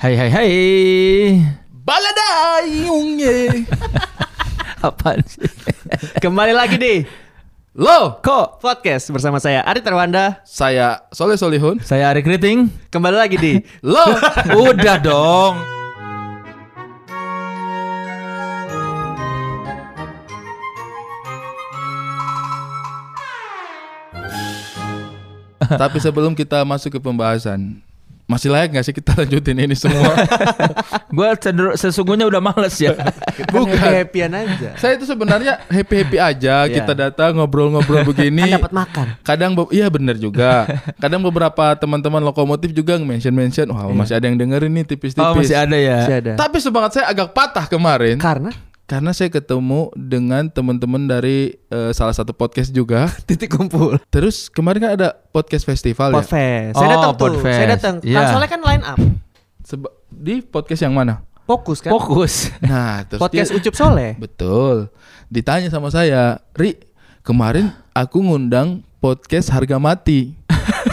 Hai hai hai. Baladayungnya. Apaan sih? Kembali lagi di Lo, Kok podcast bersama saya Ari Terwanda. saya Soleh Solihun. saya Ari Kriting? Kembali lagi di Lo, Udah dong. tapi sebelum kita masuk ke pembahasan, masih layak nggak sih kita lanjutin ini semua? Gua cenderung sesungguhnya udah males ya. Bukan. happy-happyan aja. Saya itu sebenarnya happy happy aja. Iya. Kita datang ngobrol-ngobrol begini. Kan dapat makan. Kadang be- iya bener juga. Kadang beberapa teman-teman lokomotif juga mention mention, wah masih ada yang dengerin nih tipis-tipis. Oh masih ada ya. Masih ada. Tapi semangat saya agak patah kemarin Karena karena saya ketemu dengan teman-teman dari eh, salah satu podcast juga. titik kumpul. Terus kemarin kan ada podcast festival ya. Podfest. Oh, Saya datang tuh. Podfest. Saya datang. Iya. Kan soalnya kan line up. Seba- di podcast yang mana? Fokus kan. Fokus. Nah, terus Podcast dia- Ucup Soleh. Betul. Ditanya sama saya, "Ri, kemarin aku ngundang podcast harga mati.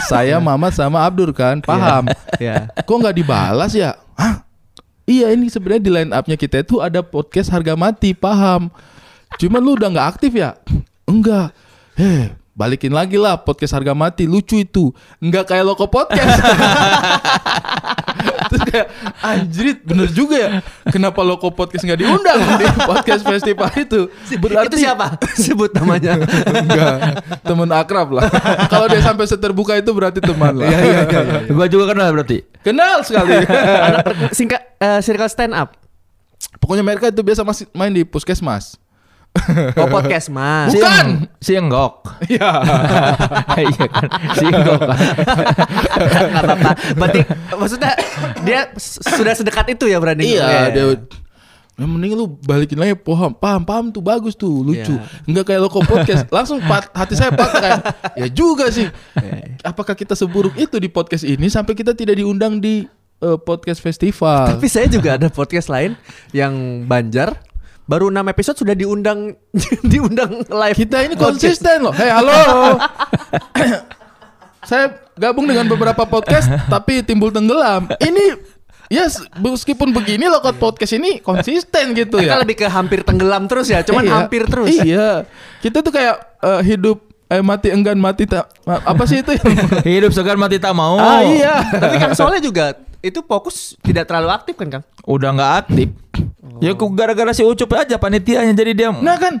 saya Mamat sama Abdur kan, paham? Ya. Kok nggak dibalas ya? Hah? Iya ini sebenarnya di line up-nya kita itu ada podcast harga mati, paham? Cuman lu udah nggak aktif ya? Enggak. Heh, balikin lagi lah podcast harga mati, lucu itu. Enggak kayak loko podcast. Terus kayak anjrit bener juga ya. Kenapa loko podcast nggak diundang di podcast festival itu? Itu siapa? Sebut namanya. Enggak, temen akrab lah. Kalau dia sampai seterbuka itu berarti teman lah. Iya, iya, iya, iya. Gua juga kenal berarti. Kenal sekali. Anak singkat eh, circle stand up. Pokoknya mereka itu biasa masih main di puskesmas. Oh podcast mas. Bukan. Si Eng- Si Enggok. Iya. Iya kan. Si Enggok kan. Gak apa-apa. Berarti maksudnya dia sudah sedekat itu ya berani. iya, dia yang mending lu balikin lagi paham, paham, paham tuh bagus tuh, lucu. Iya. Enggak kayak loko podcast. Langsung pat, hati saya patah kayak, ya juga sih. Apakah kita seburuk itu di podcast ini sampai kita tidak diundang di eh, podcast festival? Tapi saya juga ada podcast lain yang Banjar baru 6 episode sudah diundang diundang live. Kita ini konsisten loh. Hei halo. Saya gabung dengan beberapa podcast tapi timbul tenggelam. Ini yes, meskipun begini loh podcast ini konsisten gitu Kita ya. lebih ke hampir tenggelam terus ya, cuman Iya. hampir terus. Iya. Kita tuh kayak eh, hidup eh, mati enggan mati tak apa sih itu Hidup segan mati tak mau. Ah iya. Tapi Kang Soleh juga itu fokus tidak terlalu aktif kan Kang? Udah nggak aktif. Ya kok gara-gara si Ucup aja panitianya jadi dia Nah kan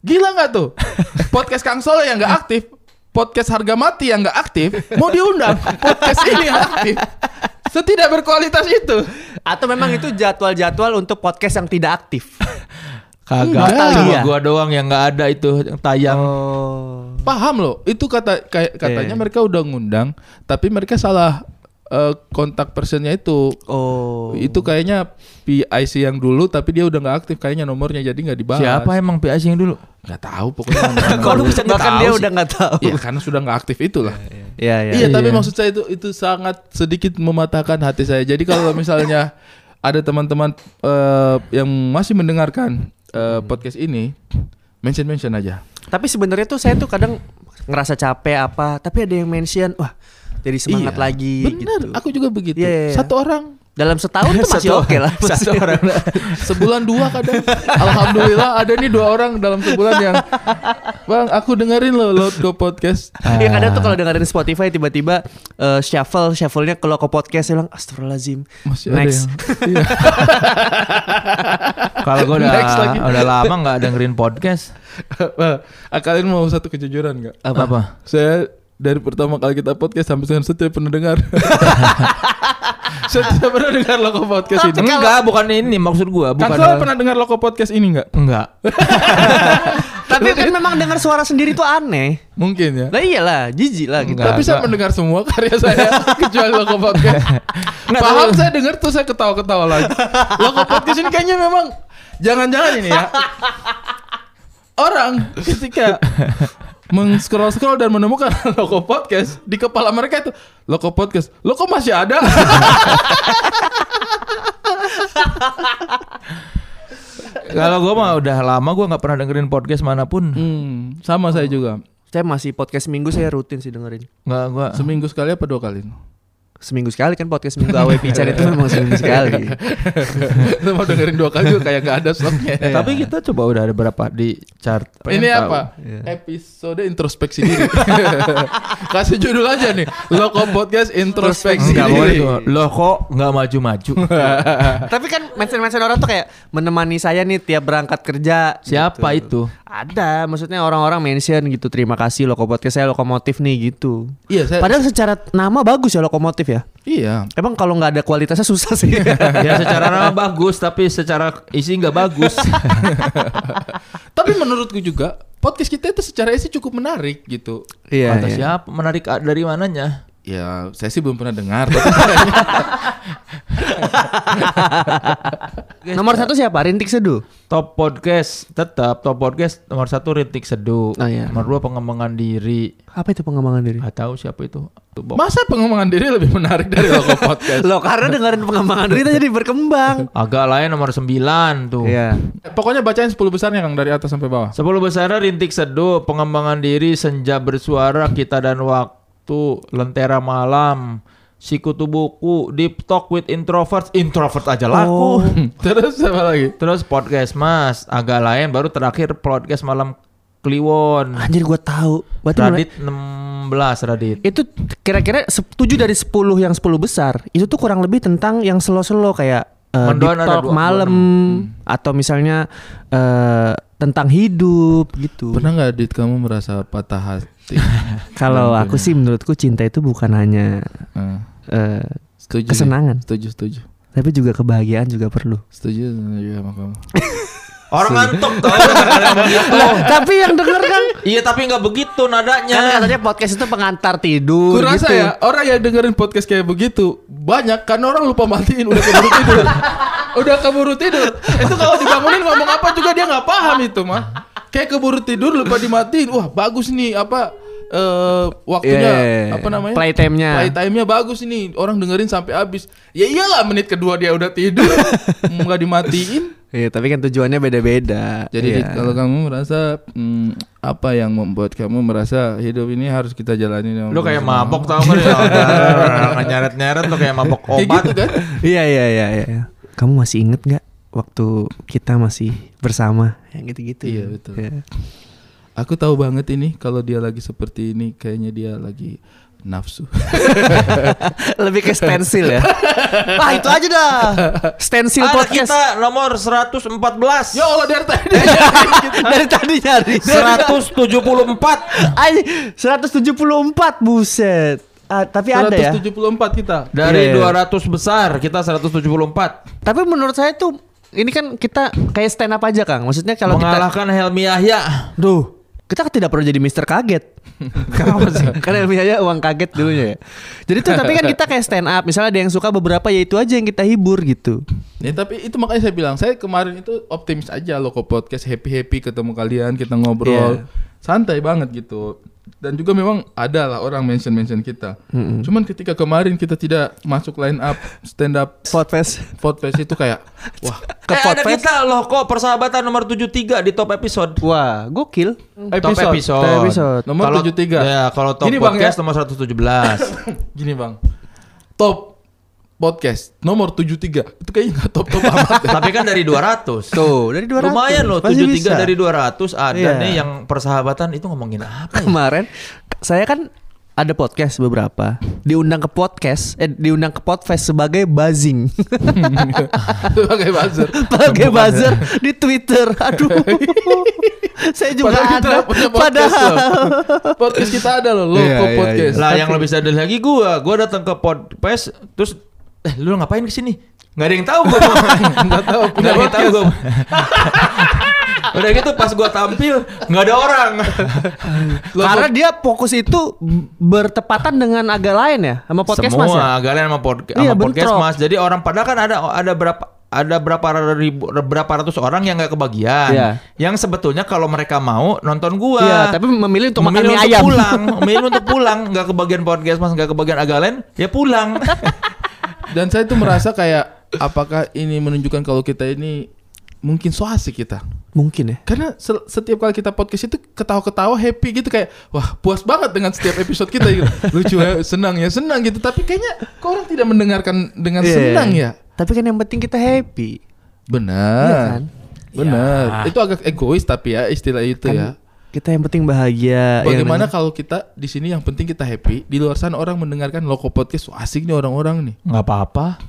gila nggak tuh podcast Kang Solo yang nggak aktif, podcast harga mati yang nggak aktif, mau diundang podcast ini yang aktif. Setidak berkualitas itu. Atau memang itu jadwal-jadwal untuk podcast yang tidak aktif? kagak. Enggak. Cuma Iya. gua doang yang nggak ada itu yang tayang. Oh. Paham loh, itu kata kayak katanya Iya. mereka udah ngundang, tapi mereka salah eh, kontak personnya itu. Oh. Itu kayaknya PIC yang dulu, tapi dia udah nggak aktif kayaknya nomornya, jadi nggak dibahas. Siapa emang PIC yang dulu? Nggak tahu pokoknya. nama-nama Kok lu dulu. bisa nggak Bahkan tahu dia sih? udah nggak tahu. Iya karena sudah nggak aktif itulah. Iya, iya. Iya, tapi Iya. maksud saya itu itu sangat sedikit mematahkan hati saya. Jadi kalau misalnya ada teman-teman eh, yang masih mendengarkan eh, podcast ini, mention mention aja. Tapi sebenarnya tuh saya tuh kadang ngerasa capek apa, tapi ada yang mention, wah jadi semangat Iya, lagi Bener, gitu. aku juga begitu. Iya, iya, iya. Satu orang Dalam setahun tuh masih oke lah. Satu orang. sebulan dua kadang. Alhamdulillah ada nih dua orang dalam sebulan yang Bang, aku dengerin lo load go podcast. Iya kadang tuh kalau dengerin Spotify tiba-tiba eh, shuffle shuffle-nya kalau ke podcast bilang astagfirullahalazim. Masih Next. ada yang. Iya. Kalau gua udah Next lagi. udah lama nggak dengerin podcast. Ah, Kalian mau satu kejujuran nggak? Apa? Apa? Saya dari pertama kali kita podcast sampai sekarang saya tidak pernah dengar. saya tidak pernah dengar logo podcast ini. Enggak, bukan ini maksud gua, Kang bukan. Sol pernah dengar logo podcast ini nggak? Enggak. Tapi kan memang dengar suara sendiri tuh aneh. Mungkin ya. Lah iyalah, jijik lah gitu. Enggak. Tapi saya mendengar semua karya saya kecuali logo podcast. Nggak, Paham saya dengar tuh saya ketawa-ketawa lagi. Logo podcast ini kayaknya memang jangan-jangan ini ya. Orang ketika meng-scroll-scroll dan menemukan logo podcast di kepala mereka itu logo podcast. Lo kok masih ada? Kalau gua mah udah lama gua nggak pernah dengerin podcast mana pun. hmm, sama saya juga. Saya masih podcast minggu saya rutin sih dengerin. Nggak gua. Seminggu sekali apa dua kali? Seminggu sekali kan podcast minggu awe pican itu memang seminggu sekali. Lu mau dengerin dua kali juga kayak nggak ada stoknya. Tapi kita coba udah ada berapa di chart. Ini tahu. apa? Episode introspeksi diri. Kasih judul aja nih. Loko podcast introspeksi Enggak boleh diri. tuh. Loh kok nggak maju-maju? Tapi kan mention-mention orang tuh kayak menemani saya nih tiap berangkat kerja. Siapa gitu. itu? Ada, maksudnya orang-orang mention gitu. Terima kasih Loko Podcast saya lokomotif nih gitu. Iya, saya, Padahal secara nama bagus ya lokomotif ya. iya. Emang kalau nggak ada kualitasnya susah sih. ya secara nama bagus tapi secara isi nggak bagus. Tapi menurutku juga podcast kita itu secara isi cukup menarik gitu. Iya. Kata iya. siapa? Menarik a- dari mananya? Ya, saya sih belum pernah dengar. Nomor satu siapa? Rintik Seduh. Top podcast tetap top podcast nomor satu Rintik Seduh. Oh, iya. Nomor dua pengembangan diri. Apa itu pengembangan diri? Gak tahu siapa itu. Masa pengembangan diri lebih menarik dari Loko podcast? Loh karena dengerin pengembangan diri jadi berkembang. Agak lain nomor 9 tuh. Iya. Pokoknya bacain 10 besarnya Kang dari atas sampai bawah. 10 besar rintik seduh, pengembangan diri, senja bersuara, kita dan waktu, lentera malam, sikutu buku, deep talk with introverts, introvert aja laku. Terus apa lagi? Terus podcast mas, agak lain, baru terakhir podcast malam Kliwon. Anjir gua tahu. Berarti mulai- Radit 16 Radit. itu kira-kira 7 dari 10 yang 10 besar itu tuh kurang lebih tentang yang slow-slow kayak uh, Mendoan deep talk malam atau misalnya eh, tentang hidup gitu. Pernah nggak Dit kamu merasa patah hati? Kalau aku sih menurutku cinta itu bukan hanya setuju. Kesenangan. Setuju, setuju. tapi juga kebahagiaan juga perlu. Setuju juga sama kamu. Orang ngantuk tau tapi yang denger kan Iya tapi nggak begitu kan nadanya. katanya podcast itu pengantar tidur Kurasa gitu. ya orang yang dengerin podcast kayak begitu banyak karena orang lupa matiin udah keburu tidur. udah keburu tidur. Itu kalau dibangunin ngomong apa juga dia nggak paham itu mah. Kayak keburu tidur lupa dimatiin. Wah bagus nih apa eh waktunya Iya, iya, iya. apa namanya? Playtime-nya. Playtime-nya bagus ini. Orang dengerin sampai habis. Ya iyalah menit kedua dia udah tidur. Nggak dimatiin. Iya, tapi kan tujuannya beda-beda. Jadi. Dit, kalau kamu merasa hmm, apa yang membuat kamu merasa hidup ini harus kita jalani Lu kayak mabok tau kan ya nyeret-nyeret lu kayak mabok Kayak obat gitu kan? Iya iya iya iya. Kamu masih inget nggak waktu kita masih bersama yang gitu-gitu? Iya, ya? betul. Iya. Aku tahu banget ini kalau dia lagi seperti ini kayaknya dia lagi nafsu. Lebih ke stensil ya. Wah itu aja dah. Stensil Ada podcast. kita nomor 114 ya Allah dari tadi. Dari tadi nyari. 174 Ay, 174 buset. Ah, tapi ada ya. 174 kita. Dari iya. 200 besar kita 174 Tapi menurut saya tuh ini kan kita kayak stand up aja Kang. Maksudnya kalau kita Mengalahkan Helmi Yahya Duh, kita tidak perlu jadi Mister Kaget. Kenapa sih? Karena biaya uang kaget dulunya ya. Jadi tuh tapi kan kita kayak stand up. Misalnya ada yang suka beberapa ya itu aja yang kita hibur gitu. Ya tapi itu makanya saya bilang saya kemarin itu optimis aja loh kok podcast happy happy ketemu kalian kita ngobrol Iya. santai banget gitu dan juga memang ada lah orang mention mention kita. Cuman ketika kemarin kita tidak masuk line up stand up Podcast. podcast itu kayak wah Ke Eh ada podcast. kita loh kok persahabatan nomor 73 di top episode Wah, gokil. Top episode, Top episode. Nomor Kalau- 73. Ya kalau top Gini, Bang, podcast ya. nomor 117 gini bang top podcast nomor 73 itu kayaknya nggak top top amat deh. Tapi kan dari 200 Tuh, dari 200. Lumayan loh Masih 73 bisa. dari 200 Ada Iya. nih yang persahabatan itu ngomongin apa ya? Kemarin saya kan ada podcast beberapa. Diundang ke podcast eh diundang ke podcast sebagai buzzing. Sebagai buzzer. Sebagai buzzer di Twitter. Aduh. Saya juga Padahal kita ada. punya podcast padahal. loh. podcast kita ada loh logo Iya, iya, podcast. Lah yang lebih sadar lagi gua, gua datang ke podcast terus eh lu ngapain ke sini? Nggak ada yang tahu gua. Enggak tahu, punya ada yang tahu podcast. gua. Udah gitu pas gua tampil nggak ada orang. karena dia fokus itu bertepatan dengan agak lain ya sama podcast Semua mas ya agak sama, podca- Iya, sama podcast bentrok. Mas. Jadi orang padahal kan ada ada berapa ada berapa ribu berapa ratus orang yang nggak kebagian. Iya. Yang sebetulnya kalau mereka mau nonton gua. Iya, tapi memilih untuk makan memilih mie untuk ayam. pulang, memilih untuk pulang, nggak kebagian podcast mas, nggak kebagian agak lain, ya pulang. Dan saya tuh merasa kayak apakah ini menunjukkan kalau kita ini mungkin so asik kita Mungkin ya. Karena se- setiap kali kita podcast itu ketawa-ketawa happy gitu kayak wah puas banget dengan setiap episode kita gitu. Lucu ya, senang ya, senang gitu. Tapi kayaknya kok orang tidak mendengarkan dengan Iya. senang ya. Tapi kan yang penting kita happy. Benar. Iya kan? Benar. Ya. Itu agak egois tapi ya istilah itu Kan ya. Kita yang penting bahagia. Bagaimana yang- kalau kita di sini yang penting kita happy, di luar sana orang mendengarkan loko podcast, wah, asik nih orang-orang nih. nggak apa-apa.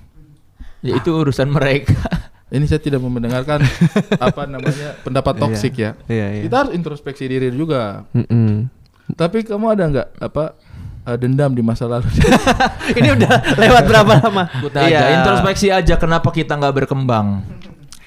Ya itu urusan mereka. Ini saya tidak mau mendengarkan apa namanya pendapat Iya. toksik ya. Iya, iya. Kita harus introspeksi diri juga. Mm-mm. Tapi kamu ada nggak apa eh, dendam di masa lalu? Ini udah lewat berapa lama? Kita aja introspeksi aja kenapa kita nggak berkembang.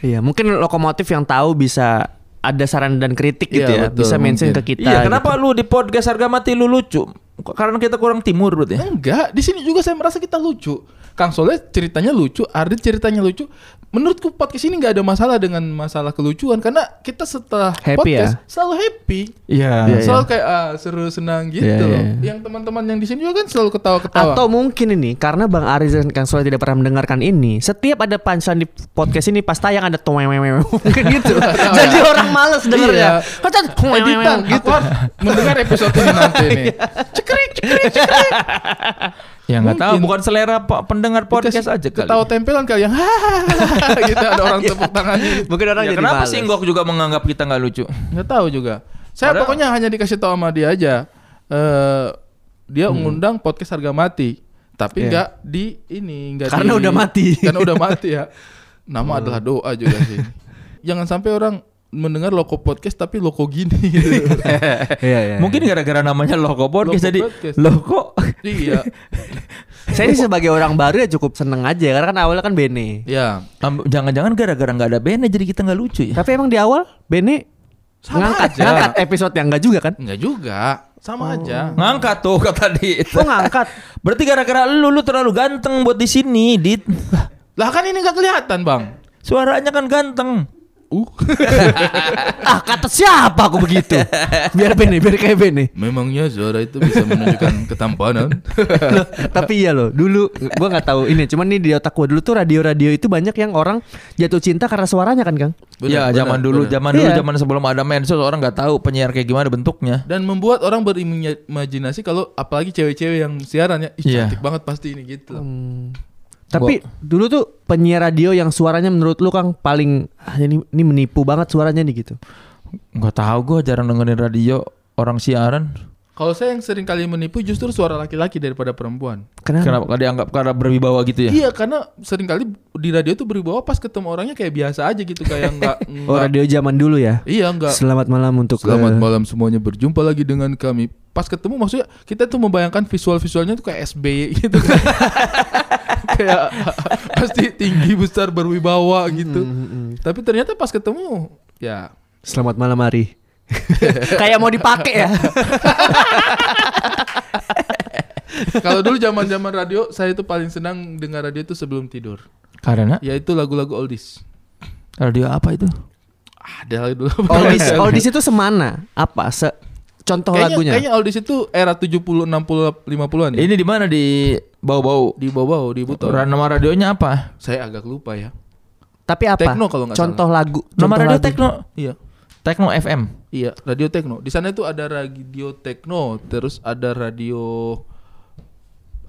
Iya, mungkin lokomotif yang tahu bisa ada saran dan kritik gitu Iya, ya, betul, bisa mention mungkin. ke kita. iya, kenapa gitu. lu di podcast harga mati lu lucu? Karena kita kurang timur berarti. ya? Enggak, di sini juga saya merasa kita lucu. Kang Soleh ceritanya lucu, Ardit ceritanya lucu. Menurutku podcast ini nggak ada masalah dengan masalah kelucuan karena kita setelah Happy podcast ya? selalu happy. Iya. Iya, selalu kayak ah, seru senang gitu Iya, loh. iya. Yang teman-teman yang di sini juga kan selalu ketawa-ketawa. Atau mungkin ini karena Bang Aris dan Kang Soleh tidak pernah mendengarkan ini. Setiap ada punchline di podcast ini pas tayang ada tuwewewewe mungkin gitu. Jadi orang males dengernya. Iya. Kata editan gitu mendengar episode ini nanti nih. Cekrik, cekrik, cekrik. Ya nggak tahu, bukan selera po- pendengar podcast Dikasih aja kali. Ketawa tempelan kali yang hahaha gitu ada orang tepuk tangannya. Mungkin orang Ya, jadi kenapa sih Nggok juga menganggap kita nggak lucu? Nggak tahu juga. Saya Padahal- pokoknya hanya dikasih tahu sama dia aja. Eh dia mengundang podcast harga mati, tapi Iya. nggak di ini nggak Karena di- udah mati. Karena udah mati ya. Nama adalah doa juga sih. Jangan sampai orang mendengar loko podcast tapi loko gini gitu. Iya, iya. Mungkin gara-gara namanya Loko Podcast Loko jadi Podcast. Loko. iya. saya ini sebagai orang baru ya cukup seneng aja karena kan awalnya kan Bene. Ya. Am- Jangan-jangan gara-gara nggak ada bandnya jadi kita nggak lucu ya? Tapi emang di awal Bene Sama ngangkat, aja. ngangkat episode yang enggak juga kan? Enggak juga. Sama aja. Ngangkat tuh kata Dit. Oh ngangkat. Berarti gara-gara lu lu terlalu ganteng buat di sini, Dit. Lah kan ini nggak kelihatan, Bang. Suaranya kan ganteng. Uh. ah kata siapa aku begitu? Biar Bene, biar kayak Bene. Memangnya suara itu bisa menunjukkan ketampanan? Loh, tapi iya loh, dulu gua nggak tahu ini, cuman nih di otak gua dulu tuh radio-radio itu banyak yang orang jatuh cinta karena suaranya kan, Kang? Ya benar, zaman dulu, benar. zaman dulu, Iya. zaman sebelum ada medsos orang nggak tahu penyiar kayak gimana bentuknya. Dan membuat orang berimajinasi kalau apalagi cewek-cewek yang siaran ya, ih Iya. cantik banget pasti ini gitu. loh. Tapi dulu tuh penyiar radio yang suaranya menurut lu Kang paling ah, ini ini menipu banget suaranya nih gitu. Nggak tahu gue jarang dengerin radio orang siaran. Kalau saya yang sering kali menipu justru suara laki-laki daripada perempuan. Kenapa? Kenapa dianggap karena berwibawa gitu ya? Iya, karena sering kali di radio tuh berwibawa pas ketemu orangnya kayak biasa aja gitu kayak enggak, Oh radio zaman dulu ya. Iya, enggak. Selamat malam untuk Selamat eh, malam semuanya berjumpa lagi dengan kami. Pas ketemu maksudnya kita tuh membayangkan visual-visualnya tuh kayak SBY gitu kan. kayak pasti tinggi besar berwibawa gitu. Tapi ternyata pas ketemu ya Selamat malam Ari. Kayak mau dipakai ya. kalau dulu zaman-zaman radio saya itu paling senang dengar radio itu sebelum tidur. Karena Yaitu lagu-lagu oldies. radio apa itu? Ada dulu. Oldies, oldies itu semana? Apa? Se contoh kayaknya, lagunya? Kayaknya oldies itu era 70, 60, 50-an ya. Ini di mana di bau-bau? Di bawah di Buton. Nama radionya apa? Saya agak lupa ya. Tapi apa? Tekno kalau nggak Contoh lagu. Nama contoh radio lagu. Tekno. Iya. Tekno FM. Iya, radio Tekno. Di sana itu ada radio Tekno, terus ada radio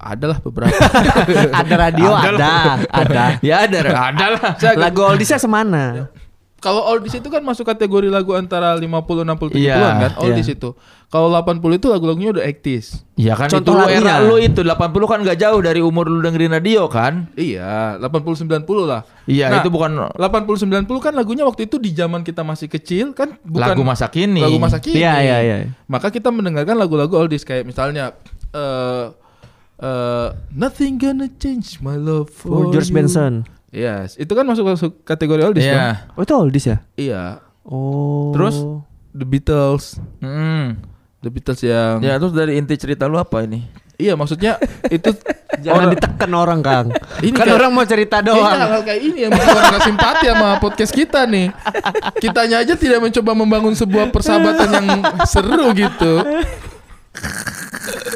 adalah beberapa. ada radio ada, ada. Ya ada, ada lah. Lagu oldiesnya semana? Kalau oldies itu kan masuk kategori lagu antara 50 60 70-an Iya, kan oldies iya. itu. Kalau 80 itu lagu-lagunya udah 80s. Ya kan Contoh itu lu lagunya. era lu itu 80 kan gak jauh dari umur lu dengerin radio kan? Iya, 80 90 lah. Iya, Nah, itu bukan 80 90 kan lagunya waktu itu di zaman kita masih kecil kan bukan lagu masa kini. lagu masa kini. Iya, iya, iya. Maka kita mendengarkan lagu-lagu oldies kayak misalnya eh eh, Nothing gonna change my love for Oh, George you. Benson. Yes, itu kan masuk masuk kategori oldies kan? Iya. Oh itu oldies ya? Iya. Oh. Terus The Beatles, Hmm. The Beatles yang Ya terus dari inti cerita lu apa ini? Iya, maksudnya itu Jangan orang- ditekan orang Kang. Ini kan kayak- orang mau cerita Kayaknya doang. hal-hal kayak ini yang bikin orang simpati sama podcast kita nih. Kitanya aja tidak mencoba membangun sebuah persahabatan yang seru gitu.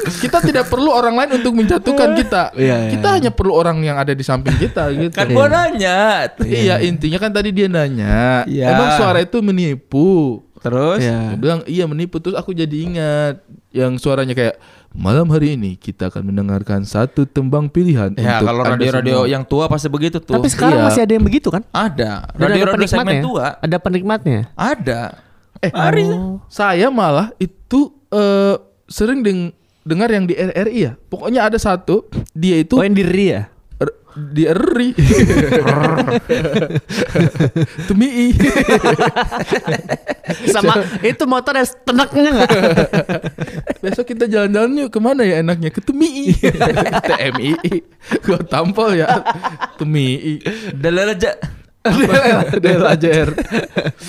Kita tidak perlu orang lain untuk menjatuhkan kita. Iya, iya, kita hanya perlu orang yang ada di samping kita gitu. Kan gua nanya. Iya, intinya kan tadi dia nanya, Iya. emang suara itu menipu. Terus Iya. Dia bilang iya menipu terus aku jadi ingat yang suaranya kayak malam hari ini kita akan mendengarkan satu tembang pilihan Ya untuk kalau radio-radio semua." yang tua pasti begitu tuh. Tapi sekarang Iya. masih ada yang begitu kan? ada. Radio-radio segmen penikmatnya. tua. Ada penikmatnya. Ada. Eh, Hari. saya malah itu eh, sering deng- dengar yang di RRI ya. Pokoknya ada satu dia itu Oh yang diri ya? er- di RRI. Tumi. Sama itu motor ada tenaknya nggak? Besok kita jalan-jalan yuk ke mana ya enaknya ke Tumi. TMI. Gua tampol ya. Tumi. Dalal aja. Del ajar.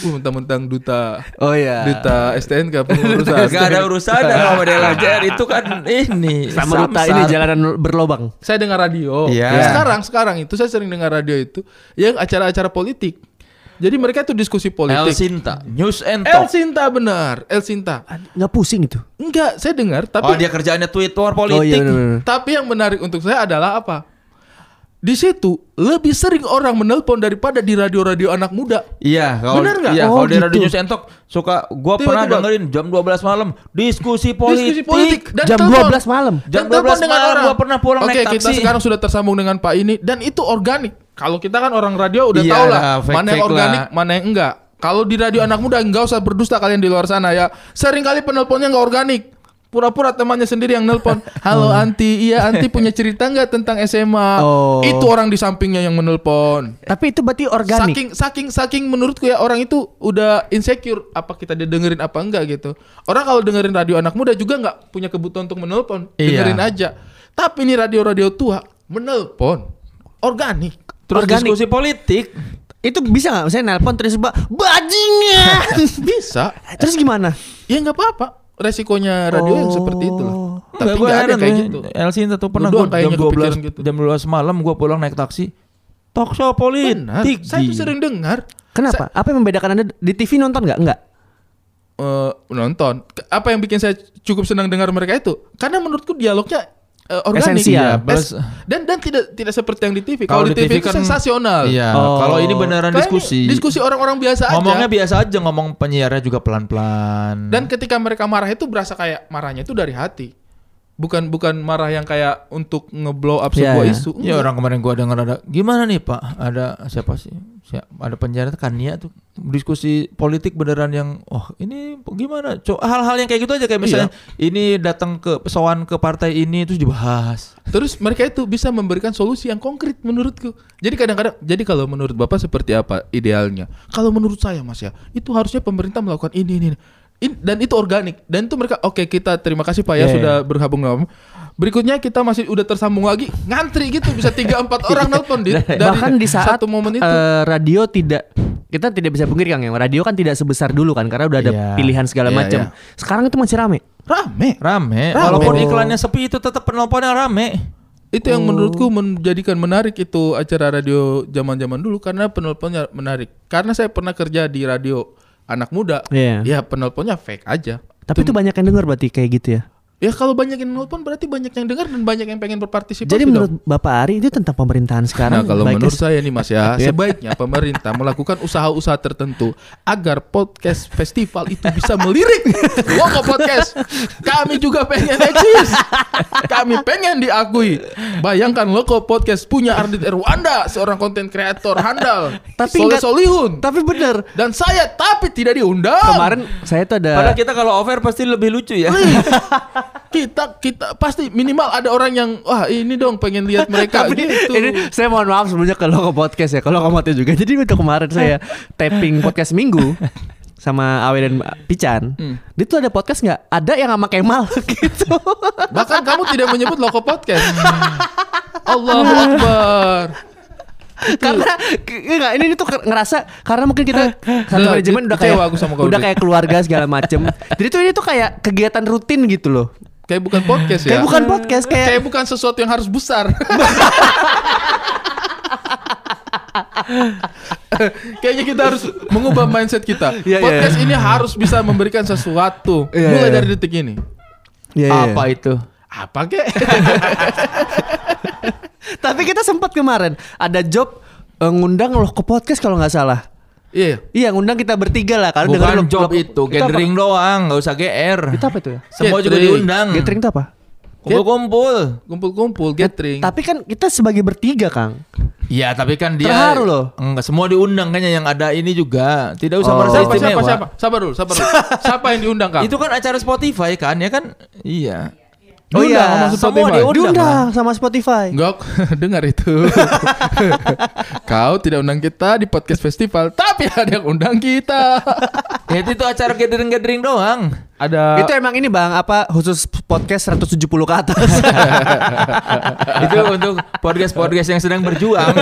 Uh, mentang-mentang duta Oh iya. duta STNK pengurusan. Gak ada urusan sama Del Ajar itu kan ini Sama duta ini jalanan berlobang. Saya dengar radio. Iya. Sekarang sekarang itu saya sering dengar radio itu yang acara-acara politik. Jadi mereka tuh diskusi El politik. Sinta, News and El Talk. Sinta benar, El Sinta. Nggak pusing itu? Enggak, saya dengar Oh tapi dia kerjaannya Twitter Oh politik. iya benar. tapi yang menarik untuk saya adalah apa? Di situ lebih sering orang menelpon daripada di radio-radio anak muda. Iya, kalau Bener nggak? Iya, Oh, kalau di Radio gitu. News Talk suka gua pernah Tiba-tiba. dengerin jam 12 malam diskusi politik. Diskusi politik dan Jam telepon. 12 malam. Jam Dan telepon 12 malam gua pernah pulang Oke, naik kita taksi. sekarang sudah tersambung dengan Pak ini dan itu organik. Kalau kita kan orang radio udah Iya tahu lah mana yang organik, lah. mana yang enggak. Kalau di radio anak muda enggak usah berdusta kalian di luar sana ya. Sering kali penelponnya enggak organik. Pura-pura temannya sendiri yang nelpon. Halo Anti, iya Anti punya cerita nggak tentang SMA? Oh. Itu orang di sampingnya yang menelpon. Tapi itu berarti organik. Saking saking saking menurutku ya orang itu udah insecure apa kita dengerin apa enggak gitu. Orang kalau dengerin radio anak muda juga nggak punya kebutuhan untuk menelpon, Iya. dengerin aja. Tapi ini radio-radio tua menelpon organik. Terus Organik. diskusi politik. Itu bisa nggak? Saya nelpon terus mbak bajingan. Bisa. terus gimana? Ya nggak apa-apa. Resikonya radio yang seperti itu lah. Tapi nggak ada kayak gitu. Sinta tuh pernah gua jam kayaknya 12 kepikiran gitu. jam 12 malam gua pulang naik taksi. Talk show Benar. politik. Saya tuh sering dengar. Kenapa? Apa yang membedakan anda di TV nonton nggak? Enggak. eh, nonton. Apa yang bikin saya cukup senang dengar mereka itu? Karena menurutku dialognya eh, organik. Esensial. Iya, Plus- Es- dan dan tidak tidak seperti yang di TV. Kalau di di TV, TV itu kan- sensasional. Iya, Oh. kalau ini beneran Kayak diskusi. ini Diskusi orang-orang biasa Ngomongnya aja. biasa aja, ngomong penyiarnya juga pelan-pelan. Dan ketika mereka marah itu berasa kayak marahnya itu dari hati. Bukan bukan marah yang kayak untuk ngeblow up Iya, sebuah iya. isu. Ya orang kemarin gua dengar ada gimana nih Pak? Ada siapa sih? Siap, ada penjara tuh Kania tuh diskusi politik beneran yang oh ini gimana? Co- hal-hal yang kayak gitu aja kayak misalnya ini datang ke sowan ke partai ini terus dibahas. Terus mereka itu bisa memberikan solusi yang konkret menurutku. Jadi kadang-kadang, jadi kalau menurut Bapak seperti apa idealnya? Kalau menurut saya Mas ya, itu harusnya pemerintah melakukan ini ini. ini. In- dan itu organik dan itu mereka oke kita terima kasih Pak ya Iya, sudah bergabung dengan Berikutnya kita masih udah tersambung lagi ngantri gitu bisa tiga empat orang nelpon di, dari Bahkan di saat satu momen itu. eh, radio tidak kita tidak bisa pungkiri Kang yang radio kan tidak sebesar dulu kan karena udah ada Iya. pilihan segala Iya, macam. iya. Sekarang itu masih rame. Rame. Rame, Rame. walaupun Oh. iklannya sepi itu tetap penelponnya rame. Itu yang menurutku menjadikan menarik itu acara radio zaman-zaman dulu karena penelponnya menarik. Karena saya pernah kerja di radio anak muda. Iya. Ya penelponnya fake aja. Tapi itu banyak yang dengar berarti kayak gitu ya. Ya kalau banyak yang nelpon berarti banyak yang dengar dan banyak yang pengen berpartisipasi. Jadi dong. menurut Bapak Ari itu tentang pemerintahan sekarang. Nah kalau menurut saya nih Mas ya Sebaiknya pemerintah melakukan usaha-usaha tertentu Agar podcast festival itu bisa melirik Logo podcast Kami juga pengen eksis Kami pengen diakui Bayangkan logo podcast punya Ardit Erwanda Seorang konten kreator handal Tapi Soleh nggak- Solihun Tapi bener. Dan saya tapi tidak diundang Kemarin saya tuh ada Padahal kita kalau over pasti lebih lucu ya. kita kita pasti minimal ada orang yang wah ini dong pengen lihat mereka Tapi gitu. ini saya mohon maaf sebelumnya kalau ke podcast ya, kalau kamu juga. Jadi untuk kemarin saya tapping podcast minggu sama Awe dan Pican. Hmm. Dia tuh ada podcast nggak? Ada yang sama Kemal gitu. Bahkan kamu tidak menyebut logo podcast. Allahu Akbar. karena enggak ini tuh ngerasa karena mungkin kita satu manajemen udah kayak aku sama udah kayak keluarga segala macem. Jadi tuh ini tuh kayak kegiatan rutin gitu loh. Kayak bukan podcast ya. Kayak bukan podcast kayak Kayak bukan sesuatu yang harus besar. Kayaknya kita harus mengubah mindset kita. Iya, iya, podcast iya. ini harus bisa memberikan sesuatu. Iya, Mulai iya. dari detik ini. Iya, iya. Apa itu? Apa kek? Tapi kita sempat kemarin ada job eh, ngundang loh ke podcast kalau nggak salah. Iya. Iya ngundang kita bertiga lah karena Bukan dengerin job lo- itu, apa? gathering doang, nggak usah GR. Itu apa itu ya? Semua juga diundang. Gathering itu apa? Kumpul-kumpul. Kumpul-kumpul, gathering. Tapi kan kita sebagai bertiga Kang. Iya, tapi kan dia Terharu loh. Enggak, semua diundang kayaknya yang ada ini juga. Tidak usah Oh. merasa siapa, siapa, siapa? Sabar dulu, sabar dulu. siapa yang diundang, Kang? Itu kan acara Spotify kan, ya kan? Iya. Oh iya, sama semua Spotify. diundang. Diundang sama Spotify. Enggak, dengar itu. Kau tidak undang kita di podcast festival, tapi ada yang undang kita. Ya, itu, itu acara gathering-gathering doang. Ada Itu emang ini Bang, apa khusus podcast 170 ke atas. itu untuk podcast-podcast yang sedang berjuang.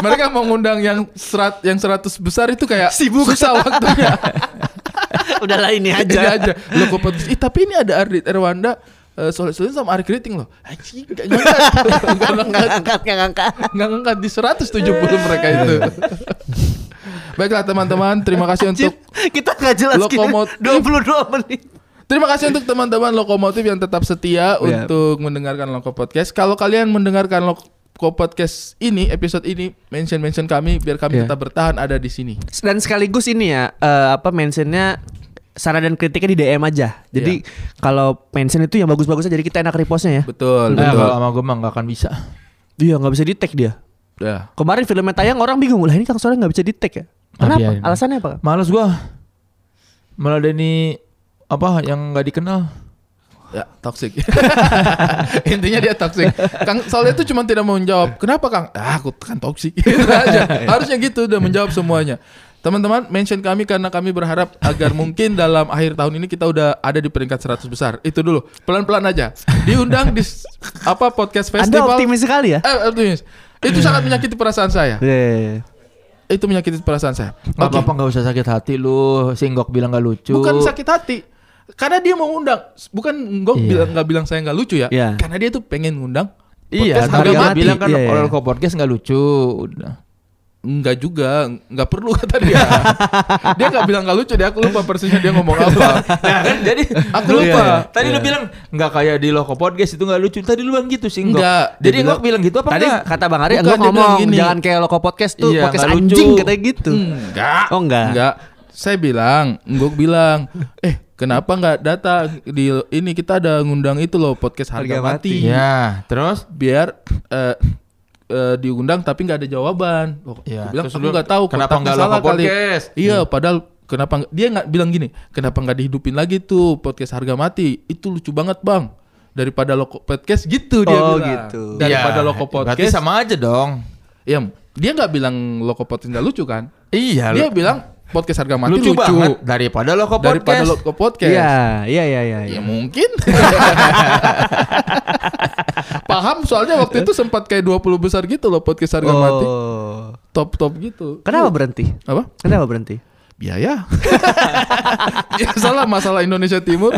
mereka mau ngundang yang serat yang 100 besar itu kayak Sibuk. susah waktunya. Udahlah ini Ini aja. aja. Lo kok podcast, Ih, tapi ini ada Ardit Erwanda eh, Soleh Soleh sama Ari Kriting loh. Anjing, gak ngangkat. Gak Nggak ngangkat. ngangkat, nggak ngangkat. Nggak ngangkat di 170 mereka itu. Baiklah teman-teman, terima kasih untuk Kita nggak jelas Lokomotif. 22 menit. Terima kasih untuk teman-teman lokomotif yang tetap setia Iya. untuk mendengarkan Loko Podcast. Kalau kalian mendengarkan Loko Podcast ini, episode ini, mention-mention kami biar kami Iya. tetap bertahan ada di sini. Dan sekaligus ini ya, eh, apa mentionnya saran dan kritiknya di DM aja. Jadi kalau mention itu yang bagus-bagus aja jadi kita enak repostnya ya. Betul, Nah, betul. kalau sama gue mah nggak akan bisa. Iya nggak bisa di tag dia. Ya. Kemarin filmnya tayang orang bingung lah ini Kang Soleh nggak bisa di tag ya. Ah, Kenapa? biarin. Alasannya apa? Males gua meladeni apa yang nggak dikenal. Ya, toxic. Intinya dia toxic. Kang soalnya itu cuma tidak mau menjawab. Kenapa Kang? Ah, aku kan toxic. Gitu aja. Harusnya gitu udah menjawab semuanya. Teman-teman, mention kami karena kami berharap agar mungkin dalam akhir tahun ini kita udah ada di peringkat 100 besar. Itu dulu. Pelan-pelan aja. Diundang di apa podcast Anda festival. optimis sekali ya? Eh, optimis. Itu sangat menyakiti perasaan saya. Iya. Itu menyakiti perasaan saya. Apa-apa nggak usah sakit hati lu. Singgok bilang nggak lucu. Bukan sakit hati. Karena dia mau ngundang. Bukan gue Iya. bilang nggak bilang saya nggak lucu ya. Iya. Karena dia tuh pengen ngundang. Iya, podcast tadi harga dia mati. bilang kan Iya, iya. kalau kok podcast nggak lucu. Udah. Enggak juga, enggak perlu kata dia. dia enggak bilang enggak lucu, dia aku lupa persisnya dia ngomong apa. Nah, kan jadi Aku lu- lupa. Tadi lu Iya. bilang nggak kayak di Loko Podcast itu nggak lucu. Tadi lu bilang gitu sih Enggak, Jadi Enggak bilang gitu apa Tadi enggak? kata Bang Ari enggak ngomong gini. jangan kayak Loko Podcast tuh Iya, podcast nggak lucu. anjing katanya gitu. Enggak. Oh, enggak. Enggak. Saya bilang, gue bilang, eh kenapa enggak datang di ini kita ada ngundang itu loh podcast harga, Harga mati. mati. Ya, terus Biar eh eh, diundang tapi nggak ada jawaban. Oh, Ya, bilang terus aku nggak tahu kenapa nggak salah kali. Podcast? Iya, padahal kenapa dia nggak bilang gini, kenapa nggak dihidupin lagi tuh podcast harga mati? Itu lucu banget bang. Daripada loko podcast gitu dia Oh, bilang. gitu. Daripada Ya, loko Berarti podcast. sama aja dong. Ya, dia nggak bilang loko podcast nggak lucu kan? Iya, Dia lu- bilang podcast harga mati lucu, lucu, banget daripada Loko daripada Podcast. loko podcast. Iya, iya, iya, iya. Ya iya. mungkin. Paham soalnya waktu itu sempat kayak 20 besar gitu loh podcast harga mati. Oh. Top-top gitu. Kenapa berhenti? Apa? Kenapa berhenti? Biaya. ya salah masalah Indonesia Timur.